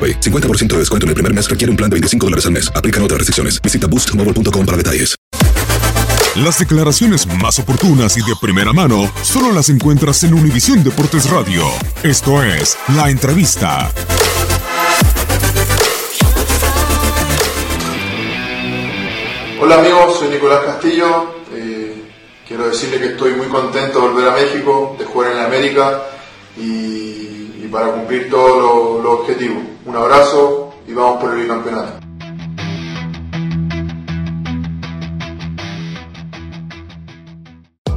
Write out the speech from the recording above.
AroPay. 50% de descuento en el primer mes requiere un plan de 25 dólares al mes. Aplican otras restricciones. Visita boostmobile.com para detalles. Las declaraciones más oportunas y de primera mano solo las encuentras en Univisión Deportes Radio. Esto es La Entrevista. Hola amigos, soy Nicolás Castillo. Eh, quiero decirle que estoy muy contento de volver a México, de jugar en la América y, para cumplir todos los objetivos. Un abrazo y vamos por el campeonato.